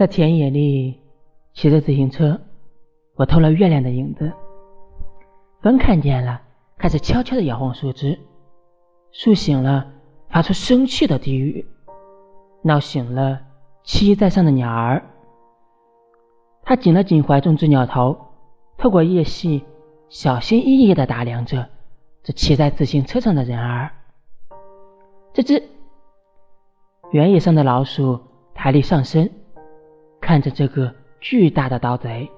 在田野里骑着自行车，我偷了月亮的影子。风看见了，开始悄悄地摇晃树枝，树醒了，发出生气的低语，闹醒了栖在上的鸟儿。他紧了紧怀中之鸟头，透过叶隙，小心翼翼地打量着这骑在自行车上的人儿。这只原野上的老鼠抬立上身。看着这个巨大的盗贼，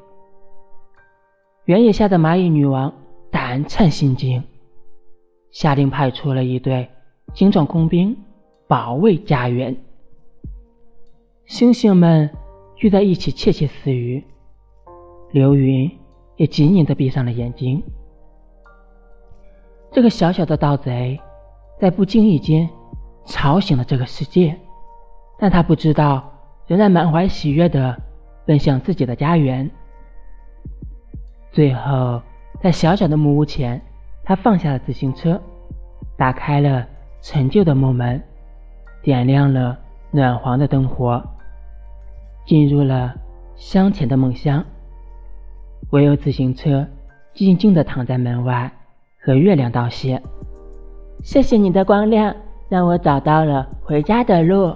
原野下的蚂蚁女王胆颤心惊，下令派出了一队精壮工兵保卫家园。星星们聚在一起窃窃私语，流云也紧紧地闭上了眼睛。这个小小的盗贼在不经意间吵醒了这个世界，但他不知道。仍然满怀喜悦地奔向自己的家园。最后，在小小的木屋前，他放下了自行车，打开了陈旧的木门，点亮了暖黄的灯火，进入了香甜的梦乡。唯有自行车静静地躺在门外，和月亮道谢：“谢谢你的光亮，让我找到了回家的路。”